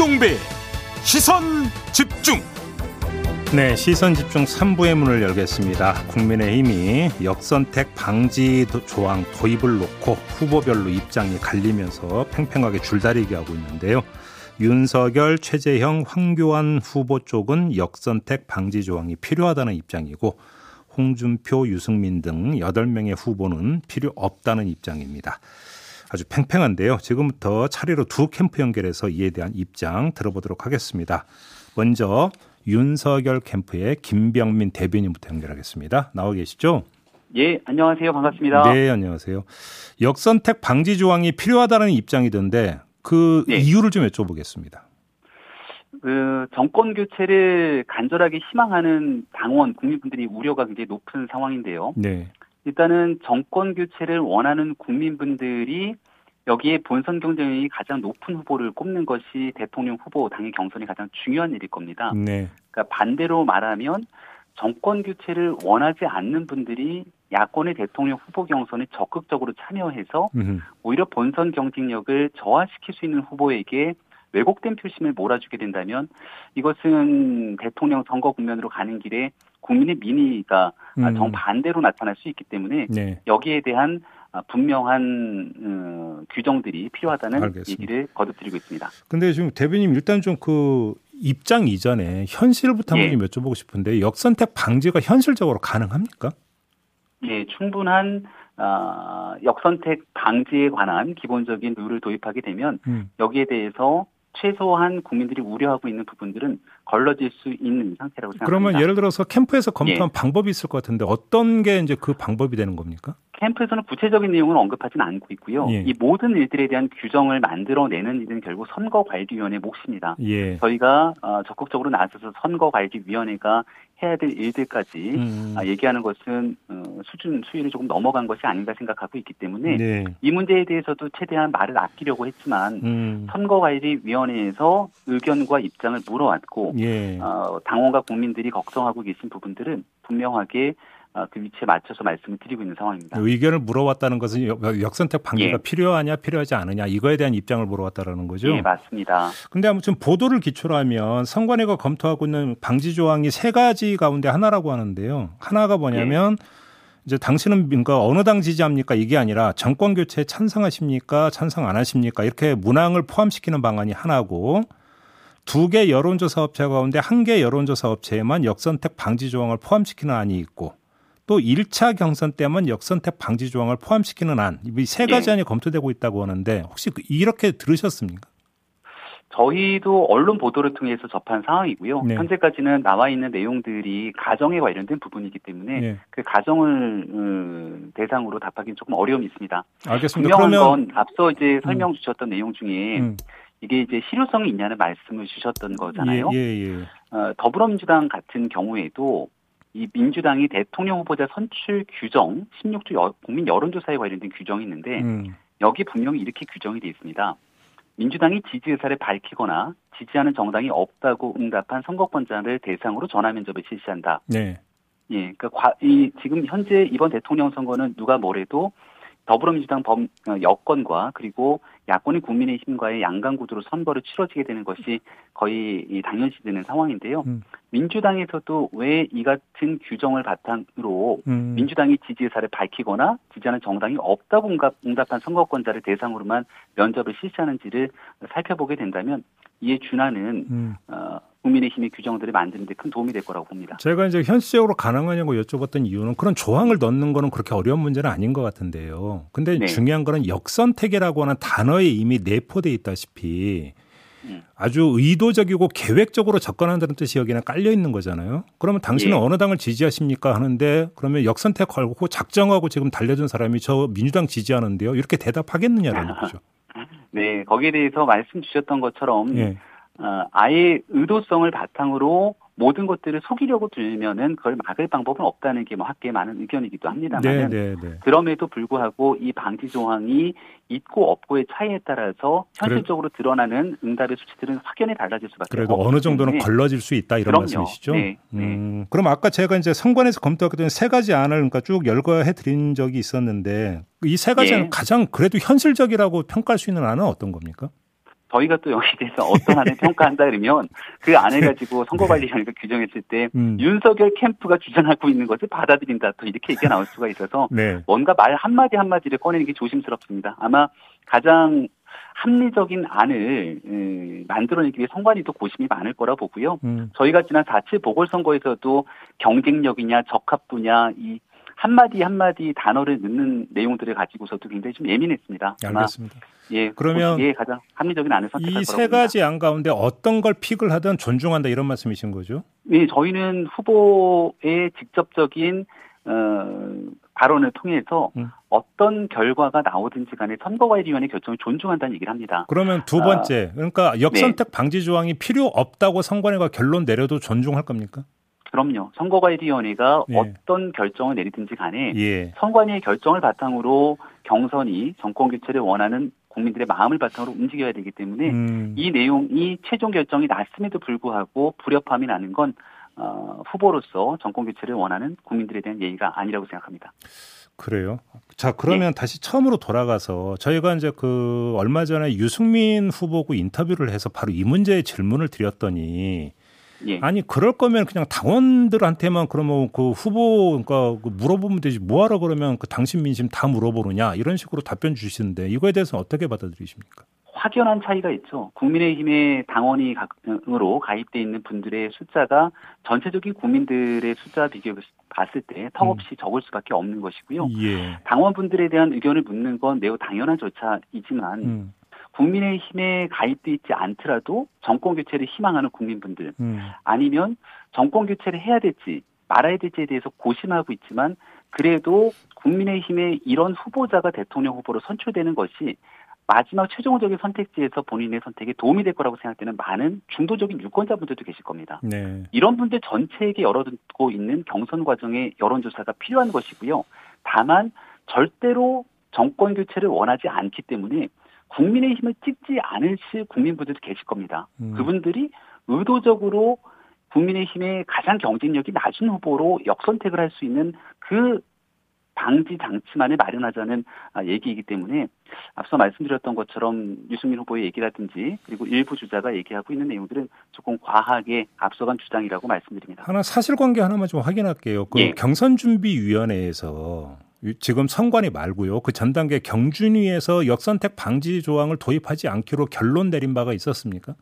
김종배 시선 집중 네, 시선 집중 3부의 문을 열겠습니다. 국민의힘이 역선택 방지 조항 도입을 놓고 후보별로 입장이 갈리면서 팽팽하게 줄다리기 하고 있는데요. 윤석열, 최재형, 황교안 후보 쪽은 역선택 방지 조항이 필요하다는 입장이고 홍준표, 유승민 등 8명의 후보는 필요 없다는 입장입니다. 아주 팽팽한데요. 지금부터 차례로 두 캠프 연결해서 이에 대한 입장 들어보도록 하겠습니다. 먼저 윤석열 캠프의 김병민 대변인부터 연결하겠습니다. 나와 계시죠? 예, 안녕하세요. 반갑습니다. 네, 안녕하세요. 역선택 방지 조항이 필요하다는 입장이던데 그 네. 이유를 좀 여쭤보겠습니다. 그 정권 교체를 간절하게 희망하는 당원 국민분들이 우려가 굉장히 높은 상황인데요. 네. 일단은 정권 교체를 원하는 국민분들이 여기에 본선 경쟁이 가장 높은 후보를 꼽는 것이 대통령 후보 당의 경선이 가장 중요한 일일 겁니다. 네. 그러니까 반대로 말하면 정권 교체를 원하지 않는 분들이 야권의 대통령 후보 경선에 적극적으로 참여해서 음흠. 오히려 본선 경쟁력을 저하시킬 수 있는 후보에게 왜곡된 표심을 몰아주게 된다면 이것은 대통령 선거 국면으로 가는 길에 국민의 민의가 음. 정반대로 나타날 수 있기 때문에 네. 여기에 대한 분명한 어, 규정들이 필요하다는 알겠습니다. 얘기를 거듭드리고 있습니다. 근데 지금 대변님 일단 좀 그 입장 이전에 현실부터 한번 예. 좀 여쭤보고 싶은데 역선택 방지가 현실적으로 가능합니까? 예, 충분한 어, 역선택 방지에 관한 기본적인 룰을 도입하게 되면 음. 여기에 대해서 최소한 국민들이 우려하고 있는 부분들은 걸러질 수 있는 상태라고 생각합니다. 그러면 예를 들어서 캠프에서 검토한 예. 방법이 있을 것 같은데 어떤 게 이제 그 방법이 되는 겁니까? 캠프에서는 구체적인 내용을 언급하지는 않고 있고요. 예. 이 모든 일들에 대한 규정을 만들어내는 일은 결국 선거관리위원회 몫입니다. 예. 저희가 어, 적극적으로 나서서 선거관리위원회가 해야 될 일들까지 음. 아, 얘기하는 것은 어, 수준 수위를 조금 넘어간 것이 아닌가 생각하고 있기 때문에 네. 이 문제에 대해서도 최대한 말을 아끼려고 했지만 음. 선거관리위원회에서 의견과 입장을 물어왔고 예. 어, 당원과 국민들이 걱정하고 계신 부분들은 분명하게 어, 그 위치에 맞춰서 말씀을 드리고 있는 상황입니다. 의견을 물어왔다는 것은 역선택 방지가 예. 필요하냐 필요하지 않느냐 이거에 대한 입장을 물어왔다라는 거죠. 네 맞습니다. 근데 아무튼 보도를 기초로 하면 선관위가 검토하고 있는 방지 조항이 세 가지 가운데 하나라고 하는데요. 하나가 뭐냐면 예. 이제 당신은 그러니까 어느 당 지지합니까 이게 아니라 정권 교체에 찬성하십니까 찬성 안 하십니까 이렇게 문항을 포함시키는 방안이 하나고 두 개 여론조사 업체 가운데 한 개 여론조사 업체에만 역선택 방지 조항을 포함시키는 안이 있고 또 1차 경선 때만 역선택 방지 조항을 포함시키는 안, 이 세 가지 네. 안이 검토되고 있다고 하는데 혹시 그 이렇게 들으셨습니까? 저희도 언론 보도를 통해서 접한 상황이고요. 네. 현재까지는 나와 있는 내용들이 가정에 관련된 부분이기 때문에 네. 그 가정을 음, 대상으로 답하기는 조금 어려움이 있습니다. 알겠습니다. 그러면 건 앞서 이제 설명 음. 주셨던 내용 중에 음. 이게 이제 실효성이 있냐는 말씀을 주셨던 거잖아요. 예, 예, 예. 어, 더불어민주당 같은 경우에도 이 민주당이 대통령 후보자 선출 규정 16조 여, 국민 여론조사에 관련된 규정이 있는데 음. 여기 분명히 이렇게 규정이 되어 있습니다. 민주당이 지지 의사를 밝히거나 지지하는 정당이 없다고 응답한 선거권자를 대상으로 전화 면접을 실시한다. 네. 예, 그러니까 과, 이 지금 현재 이번 대통령 선거는 누가 뭐래도 더불어민주당 범, 어, 여권과 그리고 야권이 국민의힘과의 양강 구도로 선거를 치러지게 되는 것이 거의 당연시되는 상황인데요. 음. 민주당에서도 왜 이 같은 규정을 바탕으로 음. 민주당이 지지 의사를 밝히거나 지지하는 정당이 없다고 응답, 응답한 선거권자를 대상으로만 면접을 실시하는지를 살펴보게 된다면 이에 준하는 음. 어, 국민의힘의 규정들을 만드는 데 큰 도움이 될 거라고 봅니다. 제가 이제 현실적으로 가능하냐고 여쭤봤던 이유는 그런 조항을 넣는 거는 그렇게 어려운 문제는 아닌 것 같은데요. 근데 네. 중요한 거는 역선택이라고 하는 단어에 이미 내포돼 있다시피 음. 아주 의도적이고 계획적으로 접근한다는 뜻이 여기는 깔려 있는 거잖아요. 그러면 당신은 예. 어느 당을 지지하십니까 하는데 그러면 역선택 걸고 작정하고 지금 달려준 사람이 저 민주당 지지하는데요. 이렇게 대답하겠느냐라는 거죠. 네, 거기에 대해서 말씀 주셨던 것처럼 예. 어, 아예 의도성을 바탕으로 모든 것들을 속이려고 들면은 그걸 막을 방법은 없다는 게 뭐 학계의 많은 의견이기도 합니다만 네, 네, 네. 그럼에도 불구하고 이 방지 조항이 있고 없고의 차이에 따라서 현실적으로 그래, 드러나는 응답의 수치들은 확연히 달라질 수밖에. 그래도 어느 정도는 걸러질 수 있다 이런 그럼요. 말씀이시죠? 네, 네. 음, 그럼 아까 제가 이제 선관에서 검토했던 세 가지 안을 그러니까 쭉 열거해 드린 적이 있었는데 이 세 가지 는 네. 가장 그래도 현실적이라고 평가할 수 있는 안은 어떤 겁니까? 저희가 또 여기에 대해서 어떤 안을 평가한다 그러면 그 안을 가지고 선거관리위원회가 규정했을 때 음. 윤석열 캠프가 주장하고 있는 것을 받아들인다 또 이렇게 얘기가 나올 수가 있어서 네. 뭔가 말 한마디 한마디를 꺼내는 게 조심스럽습니다. 아마 가장 합리적인 안을 음, 만들어내기 위해 선관위도 고심이 많을 거라 보고요. 음. 저희가 지난 4.7 보궐선거에서도 경쟁력이냐 적합도냐 이 한마디 한마디 단어를 넣는 내용들을 가지고서도 굉장히 좀 예민했습니다. 알겠습니다. 예, 그러면 예 가장 합리적인 안을 선택할 이세 가지 안 가운데 어떤 걸 픽을 하든 존중한다 이런 말씀이신 거죠? 네, 저희는 후보의 직접적인 어, 발언을 통해서 음. 어떤 결과가 나오든지 간에 선거관리위원회 결정을 존중한다는 얘기를 합니다. 그러면 두 번째, 그러니까 역선택 네. 방지 조항이 필요 없다고 선관위가 결론 내려도 존중할 겁니까? 그럼요. 선거관리위원회가 예. 어떤 결정을 내리든지 간에 예. 선관위의 결정을 바탕으로 경선이 정권 교체를 원하는 국민들의 마음을 바탕으로 움직여야 되기 때문에 음. 이 내용이 최종 결정이 났음에도 불구하고 불협화음이 나는 건 어, 후보로서 정권 교체를 원하는 국민들에 대한 예의가 아니라고 생각합니다. 그래요. 자 그러면 네. 다시 처음으로 돌아가서 저희가 이제 그 얼마 전에 유승민 후보고 인터뷰를 해서 바로 이 문제에 질문을 드렸더니 예. 아니 그럴 거면 그냥 당원들한테만 그러면 그 후보 그러니까 그 물어보면 되지 뭐하러 그러면 그 당신 민심 다 물어보느냐 이런 식으로 답변 주시는데 이거에 대해서는 어떻게 받아들이십니까? 확연한 차이가 있죠. 국민의힘의 당원이으로 가입돼 있는 분들의 숫자가 전체적인 국민들의 숫자 비교해 봤을 때 턱없이 음. 적을 수밖에 없는 것이고요. 예. 당원분들에 대한 의견을 묻는 건 매우 당연한 절차이지만 음. 국민의힘에 가입돼 있지 않더라도 정권 교체를 희망하는 국민분들 음. 아니면 정권 교체를 해야 될지 말아야 될지에 대해서 고심하고 있지만 그래도 국민의힘의 이런 후보자가 대통령 후보로 선출되는 것이 마지막 최종적인 선택지에서 본인의 선택에 도움이 될 거라고 생각되는 많은 중도적인 유권자분들도 계실 겁니다. 네. 이런 분들 전체에게 열어두고 있는 경선 과정의 여론조사가 필요한 것이고요. 다만 절대로 정권 교체를 원하지 않기 때문에 국민의힘을 찍지 않으실 국민분들도 계실 겁니다. 음. 그분들이 의도적으로 국민의힘의 가장 경쟁력이 낮은 후보로 역선택을 할 수 있는 그 방지 장치만을 마련하자는 아, 얘기이기 때문에 앞서 말씀드렸던 것처럼 유승민 후보의 얘기라든지 그리고 일부 주자가 얘기하고 있는 내용들은 조금 과하게 앞서간 주장이라고 말씀드립니다. 하나 사실관계 하나만 좀 확인할게요. 그 예. 경선준비위원회에서 지금 선관위 말고요. 그 전 단계 경준위에서 역선택 방지 조항을 도입하지 않기로 결론 내린 바가 있었습니까?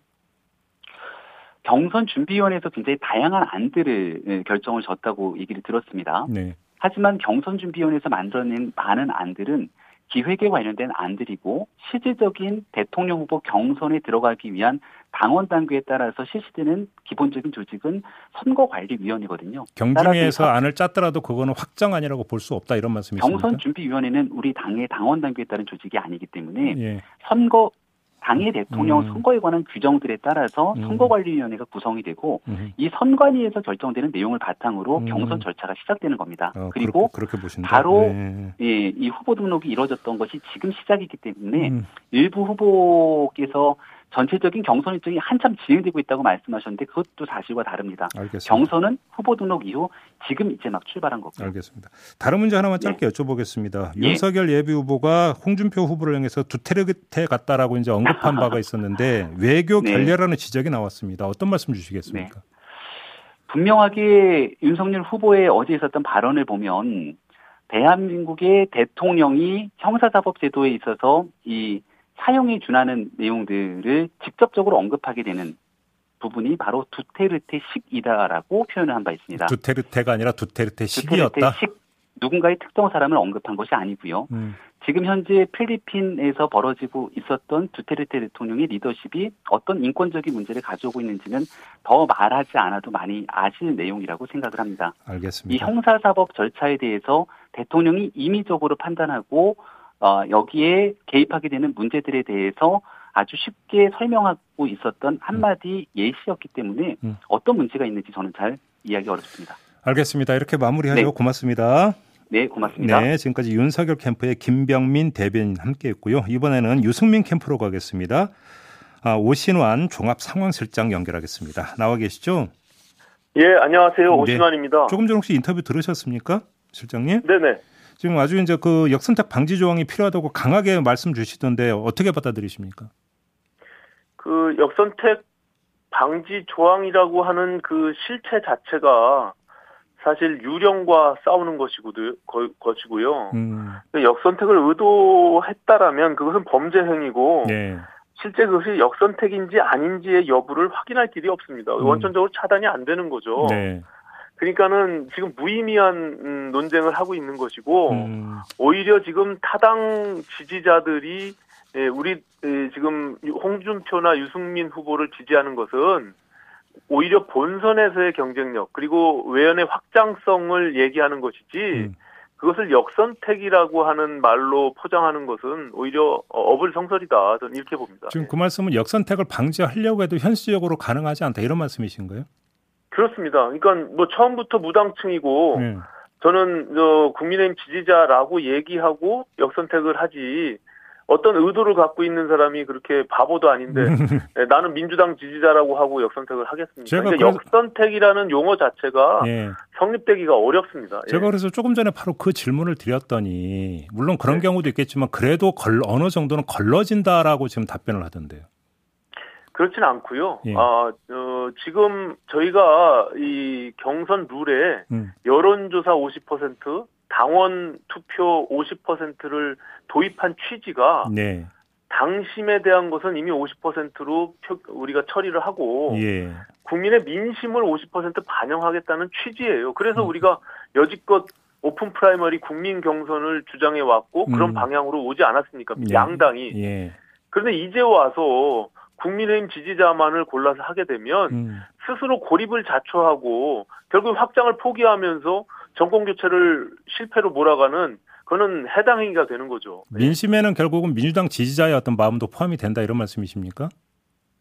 경선 준비위원회에서 굉장히 다양한 안들을 예, 결정을 줬다고 얘기를 들었습니다. 네. 하지만 경선 준비위원회에서 만들어낸 많은 안들은 기획에 관련된 안들이고 실질적인 대통령 후보 경선에 들어가기 위한 당원 단계에 따라서 실시되는 기본적인 조직은 선거관리위원회거든요. 경중에서 안을 짰더라도 그거는 확정아니라고 볼 수 없다 이런 말씀이십니까? 경선준비위원회는 우리 당의 당원 단계에 따른 조직이 아니기 때문에 예. 선거 당의 대통령 음. 선거에 관한 규정들에 따라서 음. 선거관리위원회가 구성이 되고 음. 이 선관위에서 결정되는 내용을 바탕으로 음. 경선 절차가 시작되는 겁니다. 어, 그리고 그렇게, 그렇게 바로 네. 예, 이 후보 등록이 이루어졌던 것이 지금 시작이기 때문에 음. 일부 후보께서 전체적인 경선 일정이 한참 진행되고 있다고 말씀하셨는데 그것도 사실과 다릅니다. 알겠습니다. 경선은 후보 등록 이후 지금 이제 막 출발한 거고요. 알겠습니다. 다른 문제 하나만 짧게 네. 여쭤보겠습니다. 예. 윤석열 예비 후보가 홍준표 후보를 향해서 두테르테 같다라고 이제 언급한 바가 있었는데 외교 네. 결례라는 네. 지적이 나왔습니다. 어떤 말씀 주시겠습니까? 네. 분명하게 윤석열 후보의 어제 있었던 발언을 보면 대한민국의 대통령이 형사사법제도에 있어서 이 사용에 준하는 내용들을 직접적으로 언급하게 되는 부분이 바로 두테르테식이다라고 표현을 한 바 있습니다. 두테르테가 아니라 두테르테식이었다. 두테르테식 누군가의 특정 사람을 언급한 것이 아니고요. 음. 지금 현재 필리핀에서 벌어지고 있었던 두테르테 대통령의 리더십이 어떤 인권적인 문제를 가져오고 있는지는 더 말하지 않아도 많이 아실 내용이라고 생각을 합니다. 알겠습니다. 이 형사사법 절차에 대해서 대통령이 임의적으로 판단하고 어, 여기에 개입하게 되는 문제들에 대해서 아주 쉽게 설명하고 있었던 한마디 예시였기 때문에 음. 어떤 문제가 있는지 저는 잘 이해하기 어렵습니다. 알겠습니다. 이렇게 마무리하죠. 네. 고맙습니다. 네, 고맙습니다. 네, 지금까지 윤석열 캠프의 김병민 대변인 함께했고요. 이번에는 유승민 캠프로 가겠습니다. 아, 오신환 종합상황실장 연결하겠습니다. 나와 계시죠? 예, 안녕하세요. 네. 오신환입니다. 조금 전 혹시 인터뷰 들으셨습니까, 실장님? 네네. 지금 아주 이제 그 역선택 방지 조항이 필요하다고 강하게 말씀 주시던데 어떻게 받아들이십니까? 그 역선택 방지 조항이라고 하는 그 실체 자체가 사실 유령과 싸우는 것이고요. 것이고요. 음. 역선택을 의도했다라면 그것은 범죄 행위고 네. 실제 그것이 역선택인지 아닌지의 여부를 확인할 길이 없습니다. 음. 원천적으로 차단이 안 되는 거죠. 네. 그러니까는 지금 무의미한 음, 논쟁을 하고 있는 것이고 음. 오히려 지금 타당 지지자들이 예, 우리 예, 지금 홍준표나 유승민 후보를 지지하는 것은 오히려 본선에서의 경쟁력 그리고 외연의 확장성을 얘기하는 것이지 음. 그것을 역선택이라고 하는 말로 포장하는 것은 오히려 어불성설이다. 저는 이렇게 봅니다. 지금 그 말씀은 역선택을 방지하려고 해도 현실적으로 가능하지 않다 이런 말씀이신 가요? 그렇습니다. 그러니까 뭐 처음부터 무당층이고 네. 저는 저 국민의힘 지지자라고 얘기하고 역선택을 하지 어떤 의도를 갖고 있는 사람이 그렇게 바보도 아닌데 네, 나는 민주당 지지자라고 하고 역선택을 하겠습니다. 제가 그러니까 역선택이라는 용어 자체가 예. 성립되기가 어렵습니다. 예. 제가 예. 그래서 조금 전에 바로 그 질문을 드렸더니 물론 그런 네. 경우도 있겠지만 그래도 걸, 어느 정도는 걸러진다라고 지금 답변을 하던데요. 그렇지는 않고요. 예. 아, 어, 지금 저희가 이 경선 룰에 음. 여론조사 50%, 당원 투표 50%를 도입한 취지가 네. 당심에 대한 것은 이미 50%로 우리가 처리를 하고 예. 국민의 민심을 50% 반영하겠다는 취지예요. 그래서 음. 우리가 여지껏 open primary 국민 경선을 주장해 왔고 음. 그런 방향으로 오지 않았습니까? 예. 양당이. 예. 그런데 이제 와서 국민의힘 지지자만을 골라서 하게 되면 음. 스스로 고립을 자초하고 결국 확장을 포기하면서 정권 교체를 실패로 몰아가는 그거는 해당 행위가 되는 거죠. 네. 민심에는 결국은 민주당 지지자의 어떤 마음도 포함이 된다 이런 말씀이십니까?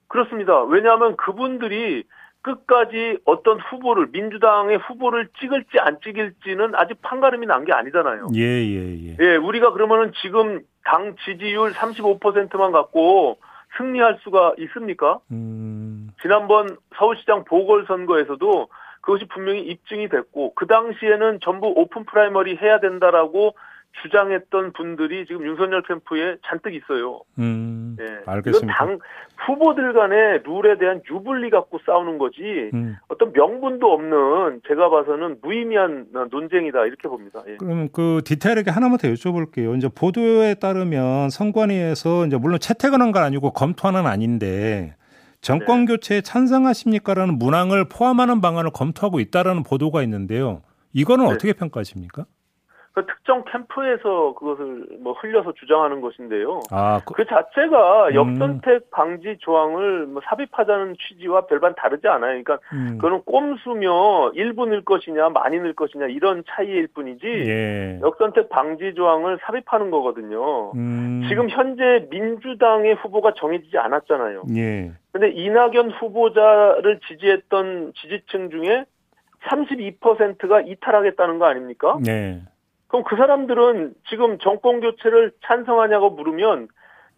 그렇습니다. 왜냐하면 그분들이 끝까지 어떤 후보를 민주당의 후보를 찍을지 안 찍을지는 아직 판가름이 난 게 아니잖아요. 예, 예, 예. 예, 우리가 그러면은 지금 당 지지율 35%만 갖고 승리할 수가 있습니까? 음... 지난번 서울시장 보궐선거에서도 그것이 분명히 입증이 됐고 그 당시에는 전부 open primary 해야 된다라고 주장했던 분들이 지금 윤석열 캠프에 잔뜩 있어요. 음, 네. 알겠습니다. 당 후보들 간의 룰에 대한 유불리 갖고 싸우는 거지 음. 어떤 명분도 없는 제가 봐서는 무의미한 논쟁이다 이렇게 봅니다. 예. 그럼 그 디테일하게 하나만 더 여쭤볼게요. 이제 보도에 따르면 선관위에서 이제 물론 채택하는 건 아니고 검토하는 아닌데 정권 네. 교체에 찬성하십니까라는 문항을 포함하는 방안을 검토하고 있다라는 보도가 있는데요. 이거는 네. 어떻게 평가하십니까? 그 특정 캠프에서 그것을 뭐 흘려서 주장하는 것인데요. 아, 그, 그 자체가 음. 역선택 방지 조항을 뭐 삽입하자는 취지와 별반 다르지 않아요. 그러니까 음. 그거는 꼼수며 일부 늘 것이냐 많이 늘 것이냐 이런 차이일 뿐이지 예. 역선택 방지 조항을 삽입하는 거거든요. 음. 지금 현재 민주당의 후보가 정해지지 않았잖아요. 예. 근데 이낙연 후보자를 지지했던 지지층 중에 32%가 이탈하겠다는 거 아닙니까? 네. 그럼 그 사람들은 지금 정권 교체를 찬성하냐고 물으면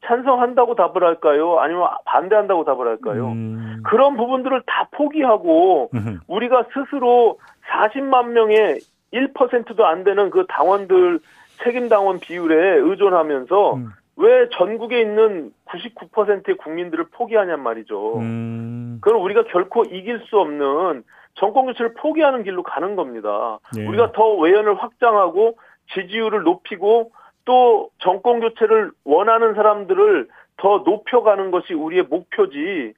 찬성한다고 답을 할까요? 아니면 반대한다고 답을 할까요? 음. 그런 부분들을 다 포기하고 우리가 스스로 40만 명의 1%도 안 되는 그 당원들 책임 당원 비율에 의존하면서 음. 왜 전국에 있는 99%의 국민들을 포기하냔 말이죠. 음. 그건 우리가 결코 이길 수 없는 정권 교체를 포기하는 길로 가는 겁니다. 네. 우리가 더 외연을 확장하고 지지율을 높이고 또 정권 교체를 원하는 사람들을 더 높여가는 것이 우리의 목표지.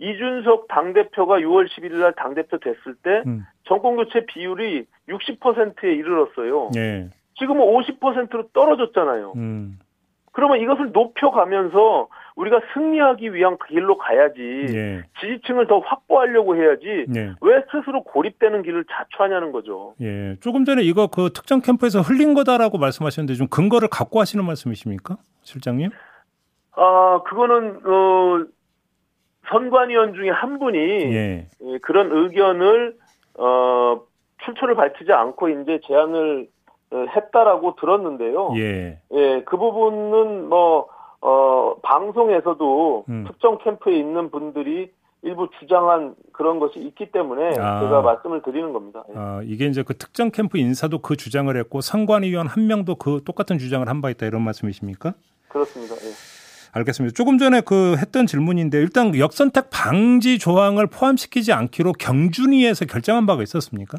이준석 당대표가 6월 11일 날 당대표 됐을 때 음. 정권 교체 비율이 60%에 이르렀어요. 네. 지금은 50%로 떨어졌잖아요. 음. 그러면 이것을 높여가면서 우리가 승리하기 위한 길로 가야지 예. 지지층을 더 확보하려고 해야지 예. 왜 스스로 고립되는 길을 자초하냐는 거죠. 예, 조금 전에 이거 그 특정 캠프에서 흘린 거다라고 말씀하셨는데 좀 근거를 갖고 하시는 말씀이십니까, 실장님? 아, 그거는 어 선관위원 중에 한 분이 예. 예 그런 의견을 어 출처를 밝히지 않고 이제 제안을 어, 했다라고 들었는데요. 예. 예, 그 부분은 뭐, 어, 방송에서도 음. 특정 캠프에 있는 분들이 일부 주장한 그런 것이 있기 때문에 아. 제가 말씀을 드리는 겁니다. 예. 아, 이게 이제 그 특정 캠프 인사도 그 주장을 했고 상관위원 한 명도 그 똑같은 주장을 한 바 있다 이런 말씀이십니까? 그렇습니다. 예. 알겠습니다. 조금 전에 그 했던 질문인데 일단 역선택 방지 조항을 포함시키지 않기로 경준위에서 결정한 바가 있었습니까?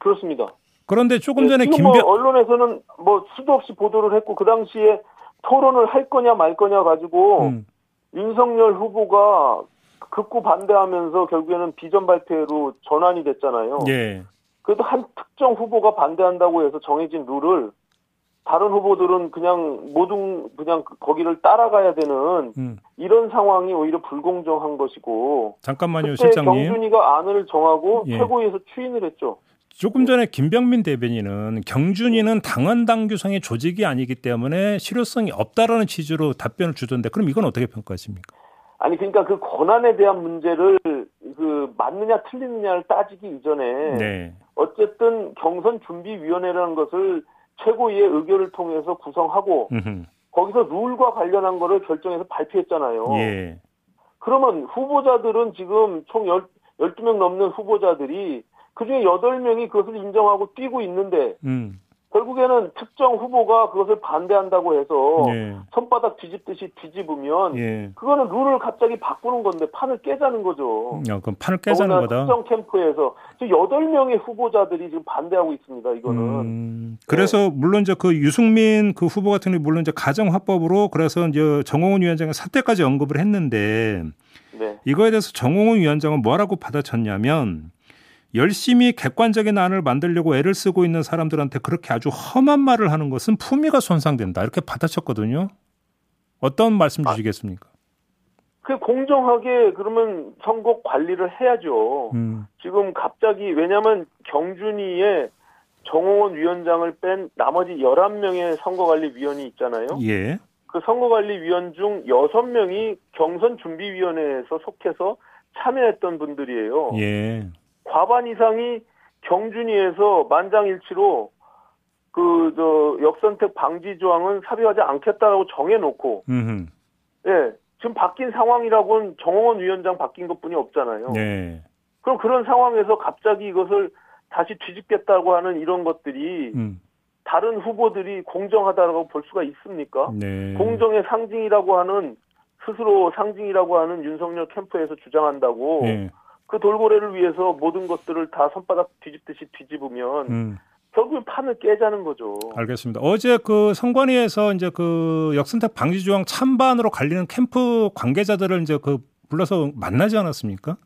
그렇습니다. 그런데 조금 전에 네, 김병 뭐 언론에서는 뭐 수도 없이 보도를 했고 그 당시에 토론을 할 거냐 말 거냐 가지고 음. 윤석열 후보가 극구 반대하면서 결국에는 비전 발표로 전환이 됐잖아요. 예. 그래도 한 특정 후보가 반대한다고 해서 정해진 룰을 다른 후보들은 그냥 모든 그냥 거기를 따라가야 되는 음. 이런 상황이 오히려 불공정한 것이고 잠깐만요 실장님 경준이가 안을 정하고 예. 최고위에서 추인을 했죠. 조금 전에 김병민 대변인은 경준이는 당헌당 규성의 조직이 아니기 때문에 실효성이 없다라는 취지로 답변을 주던데 그럼 이건 어떻게 평가하십니까? 아니 그러니까 그 권한에 대한 문제를 그 맞느냐 틀리느냐를 따지기 이전에 네. 어쨌든 경선 준비위원회라는 것을 최고위의 의결을 통해서 구성하고 음흠. 거기서 룰과 관련한 거를 결정해서 발표했잖아요. 예. 그러면 후보자들은 지금 총 10, 12명 넘는 후보자들이 그중에 8명이 그것을 인정하고 뛰고 있는데 음. 결국에는 특정 후보가 그것을 반대한다고 해서 예. 손바닥 뒤집듯이 뒤집으면 예. 그거는 룰을 갑자기 바꾸는 건데 판을 깨자는 거죠. 야, 그럼 판을 깨자는 거다. 특정 캠프에서 지금 8명의 후보자들이 지금 반대하고 있습니다. 이거는. 음, 그래서 네. 물론 이제 그 유승민 그 후보 같은 경우 물론 이제 가정 화법으로 그래서 이제 정홍훈 위원장이 사퇴까지 언급을 했는데 네. 이거에 대해서 정홍훈 위원장은 뭐라고 받아쳤냐면 열심히 객관적인 안을 만들려고 애를 쓰고 있는 사람들한테 그렇게 아주 험한 말을 하는 것은 품위가 손상된다. 이렇게 받아쳤거든요. 어떤 말씀 아, 주시겠습니까? 그 공정하게 그러면 선거 관리를 해야죠. 음. 지금 갑자기 왜냐하면 경준이의 정홍원 위원장을 뺀 나머지 11명의 선거관리위원이 있잖아요. 예. 그 선거관리위원 중 6명이 경선준비위원회에서 속해서 참여했던 분들이에요. 예. 과반 이상이 경준위에서 만장일치로 그 저 역선택 방지 조항은 삽입하지 않겠다라고 정해놓고 음흠. 예 지금 바뀐 상황이라고는 정홍원 위원장 바뀐 것뿐이 없잖아요. 네. 그럼 그런 상황에서 갑자기 이것을 다시 뒤집겠다고 하는 이런 것들이 음. 다른 후보들이 공정하다라고 볼 수가 있습니까? 네. 공정의 상징이라고 하는 스스로 상징이라고 하는 윤석열 캠프에서 주장한다고 네. 그 돌고래를 위해서 모든 것들을 다 손바닥 뒤집듯이 뒤집으면 음. 결국은 판을 깨자는 거죠. 알겠습니다. 어제 그 선관위에서 이제 그 역선택 방지 조항 찬반으로 갈리는 캠프 관계자들을 이제 그 불러서 만나지 않았습니까?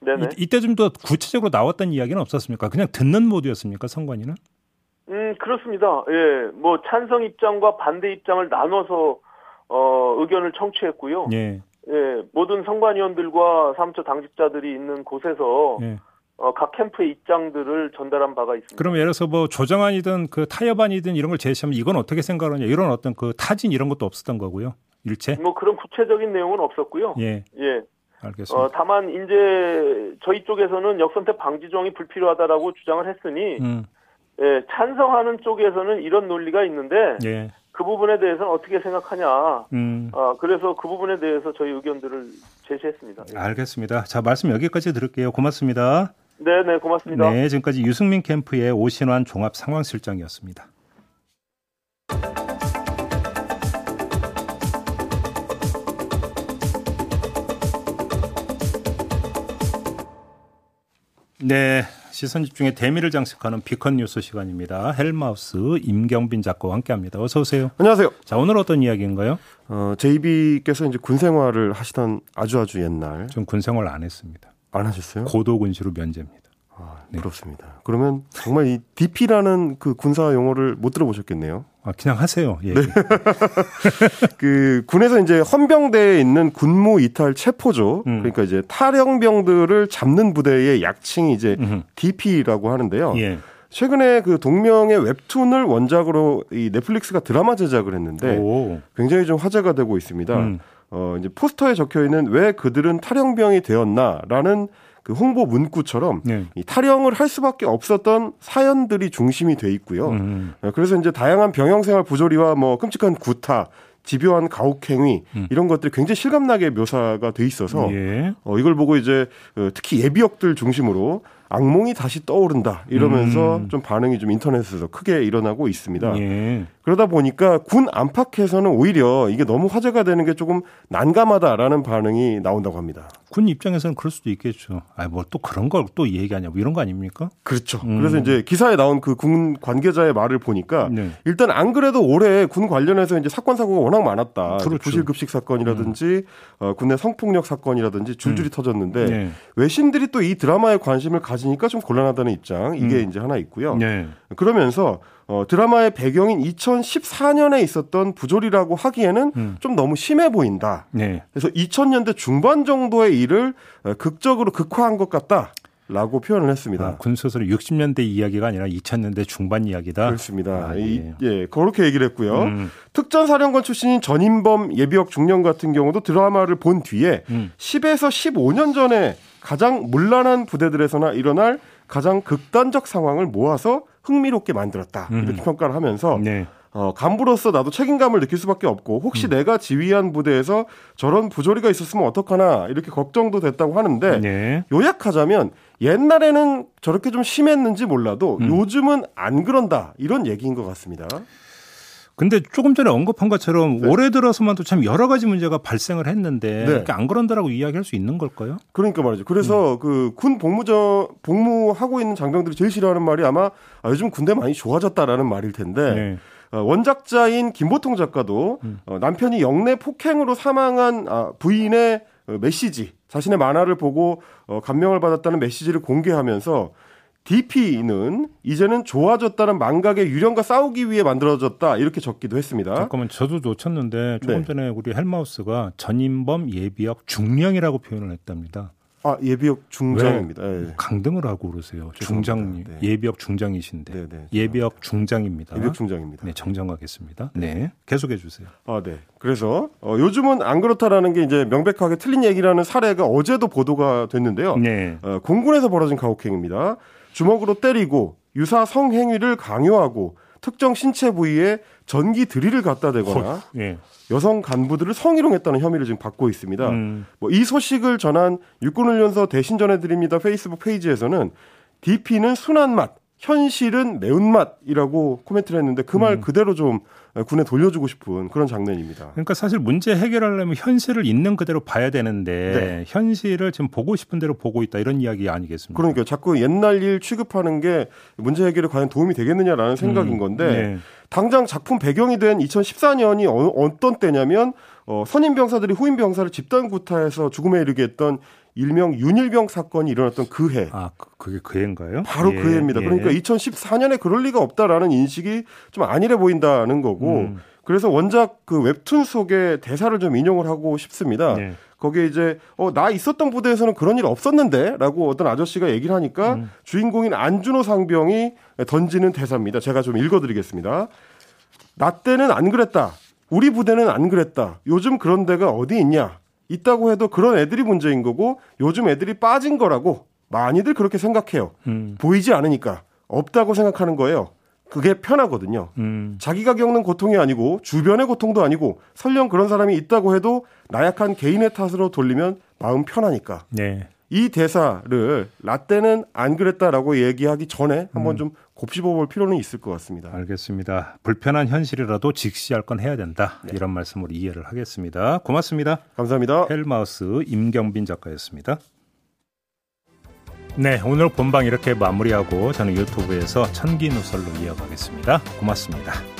네네. 이, 때 좀 더 구체적으로 나왔던 이야기는 없었습니까? 그냥 듣는 모드였습니까? 선관위는? 음 그렇습니다. 예, 뭐 찬성 입장과 반대 입장을 나눠서 어 의견을 청취했고요. 예. 예, 모든 선관위원들과 사무처 당직자들이 있는 곳에서 예. 어, 각 캠프의 입장들을 전달한 바가 있습니다. 그럼 예를 들어서 뭐 조정안이든 그 타협안이든 이런 걸 제시하면 이건 어떻게 생각하냐 이런 어떤 그 타진 이런 것도 없었던 거고요. 일체? 뭐 그런 구체적인 내용은 없었고요. 예. 예. 알겠습니다. 어, 다만 이제 저희 쪽에서는 역선택 방지 조항이 불필요하다라고 주장을 했으니 음. 예, 찬성하는 쪽에서는 이런 논리가 있는데 예. 그 부분에 대해서는 어떻게 생각하냐. 음. 어, 그래서 그 부분에 대해서 저희 의견들을 제시했습니다. 알겠습니다. 자, 말씀 여기까지 들을게요. 고맙습니다. 네, 네, 고맙습니다. 네, 지금까지 유승민 캠프의 오신환 종합 상황실장이었습니다. 네, 시선 집중의 대미를 장식하는 비컨 뉴스 시간입니다. 헬마우스 임경빈 작가와 함께합니다. 어서 오세요. 안녕하세요. 자 오늘 어떤 이야기인가요? 어, 제이비께서 이제 군 생활을 하시던 아주 아주 옛날. 전군 생활 안 했습니다. 안 하셨어요? 고도 군시로 면제입니다. 아, 네. 부럽습니다. 그러면 정말 이 DP라는 그 군사 용어를 못 들어보셨겠네요. 아, 그냥 하세요. 예. 네. 그 군에서 이제 헌병대에 있는 군무 이탈 체포조, 음. 그러니까 이제 탈영병들을 잡는 부대의 약칭이 이제 음흠. DP라고 하는데요. 예. 최근에 그 동명의 웹툰을 원작으로 이 넷플릭스가 드라마 제작을 했는데 오. 굉장히 좀 화제가 되고 있습니다. 음. 어, 이제 포스터에 적혀 있는 왜 그들은 탈영병이 되었나라는 그 홍보 문구처럼 네. 이 탈영을 할 수밖에 없었던 사연들이 중심이 돼 있고요. 음. 어, 그래서 이제 다양한 병영생활 부조리와 뭐 끔찍한 구타, 집요한 가혹행위 음. 이런 것들이 굉장히 실감나게 묘사가 돼 있어서 예. 어, 이걸 보고 이제 어, 특히 예비역들 중심으로 악몽이 다시 떠오른다 이러면서 음. 좀 반응이 좀 인터넷에서 크게 일어나고 있습니다. 예. 그러다 보니까 군 안팎에서는 오히려 이게 너무 화제가 되는 게 조금 난감하다라는 반응이 나온다고 합니다. 군 입장에서는 그럴 수도 있겠죠. 아, 뭐 또 그런 걸 또 얘기하냐, 뭐 이런 거 아닙니까? 그렇죠. 음. 그래서 이제 기사에 나온 그 군 관계자의 말을 보니까 네. 일단 안 그래도 올해 군 관련해서 이제 사건 사고가 워낙 많았다. 그렇죠. 부실급식 사건이라든지 음. 어, 군내 성폭력 사건이라든지 줄줄이 음. 터졌는데 네. 외신들이 또 이 드라마에 관심을 가 지니까 좀 곤란하다는 입장 이게 음. 이제 하나 있고요. 네. 그러면서 어, 드라마의 배경인 2014년에 있었던 부조리라고 하기에는 음. 좀 너무 심해 보인다. 네. 그래서 2000년대 중반 정도의 일을 어, 극적으로 극화한 것 같다. 라고 표현을 했습니다. 아, 군소설이 60년대 이야기가 아니라 2000년대 중반 이야기다. 그렇습니다. 아, 예. 이, 예, 그렇게 얘기를 했고요. 음. 특전사령관 출신인 전인범 예비역 중령 같은 경우도 드라마를 본 뒤에 음. 10에서 15년 전에 가장 문란한 부대들에서나 일어날 가장 극단적 상황을 모아서 흥미롭게 만들었다. 음. 이렇게 평가를 하면서 네. 어, 간부로서 나도 책임감을 느낄 수밖에 없고 혹시 음. 내가 지휘한 부대에서 저런 부조리가 있었으면 어떡하나 이렇게 걱정도 됐다고 하는데 네. 요약하자면 옛날에는 저렇게 좀 심했는지 몰라도 음. 요즘은 안 그런다 이런 얘기인 것 같습니다. 근데 조금 전에 언급한 것처럼 네. 올해 들어서만 도 참 여러 가지 문제가 발생을 했는데 네. 안 그런다라고 이야기할 수 있는 걸까요? 그러니까 말이죠. 그래서 음. 그군 복무저 복무하고 있는 장병들이 제일 싫어하는 말이 아마 아, 요즘 군대 많이 좋아졌다라는 말일 텐데 네. 어, 원작자인 김보통 작가도 음. 어, 남편이 영내 폭행으로 사망한 아, 부인의 어, 메시지 자신의 만화를 보고 어, 감명을 받았다는 메시지를 공개하면서 DP는 이제는 좋아졌다는 망각의 유령과 싸우기 위해 만들어졌다 이렇게 적기도 했습니다. 잠깐만 저도 놓쳤는데 조금 네. 전에 우리 헬마우스가 전인범 예비역 중령이라고 표현을 했답니다. 아 예비역 중장입니다. 네. 강등을 하고 그러세요. 중장 네. 예비역 중장이신데 네, 네. 예비역 중장입니다. 예비역 중장입니다. 네 정정하겠습니다. 네 계속해 주세요. 아 네. 그래서 어, 요즘은 안 그렇다라는 게 이제 명백하게 틀린 얘기라는 사례가 어제도 보도가 됐는데요. 네. 어, 공군에서 벌어진 가혹행입니다. 주먹으로 때리고 유사 성행위를 강요하고 특정 신체 부위에 전기 드릴을 갖다 대거나 예. 여성 간부들을 성희롱했다는 혐의를 지금 받고 있습니다. 음. 뭐이 소식을 전한 육군훈련소 대신 전해드립니다 페이스북 페이지에서는 DP는 순한 맛, 현실은 매운맛이라고 코멘트를 했는데 그말 음. 그대로 좀 군에 돌려주고 싶은 그런 장면입니다. 그러니까 사실 문제 해결하려면 현실을 있는 그대로 봐야 되는데 네. 현실을 지금 보고 싶은 대로 보고 있다 이런 이야기 아니겠습니까? 그러니까 자꾸 옛날 일 취급하는 게 문제 해결에 과연 도움이 되겠느냐라는 생각인 음. 건데 네. 당장 작품 배경이 된 2014년이 어, 떤 때냐면 어, 선임 병사들이 후임 병사를 집단 구타해서 죽음에 이르게 했던 일명 윤일병 사건이 일어났던 그 해. 아, 그, 그게 그 해인가요? 바로 그 예, 그 해입니다. 예. 그러니까 2014년에 그럴 리가 없다라는 인식이 좀 아니래 보인다는 거고. 음. 그래서 원작 그 웹툰 속에 대사를 좀 인용을 하고 싶습니다. 예. 거기에 이제 어 나 있었던 부대에서는 그런 일 없었는데라고 어떤 아저씨가 얘기를 하니까 음. 주인공인 안준호 상병이 던지는 대사입니다. 제가 좀 읽어드리겠습니다. 나 때는 안 그랬다. 우리 부대는 안 그랬다. 요즘 그런 데가 어디 있냐? 있다고 해도 그런 애들이 문제인 거고 요즘 애들이 빠진 거라고 많이들 그렇게 생각해요. 음. 보이지 않으니까 없다고 생각하는 거예요. 그게 편하거든요. 음. 자기가 겪는 고통이 아니고 주변의 고통도 아니고 설령 그런 사람이 있다고 해도 나약한 개인의 탓으로 돌리면 마음 편하니까. 네. 이 대사를 라떼는 안 그랬다라고 얘기하기 전에 한번 음. 좀 곱씹어 볼 필요는 있을 것 같습니다. 알겠습니다. 불편한 현실이라도 직시할 건 해야 된다. 네. 이런 말씀으로 이해를 하겠습니다. 고맙습니다. 감사합니다. 헬마우스 임경빈 작가였습니다. 네, 오늘 본방 이렇게 마무리하고 저는 유튜브에서 천기 누설로 이어가겠습니다. 고맙습니다.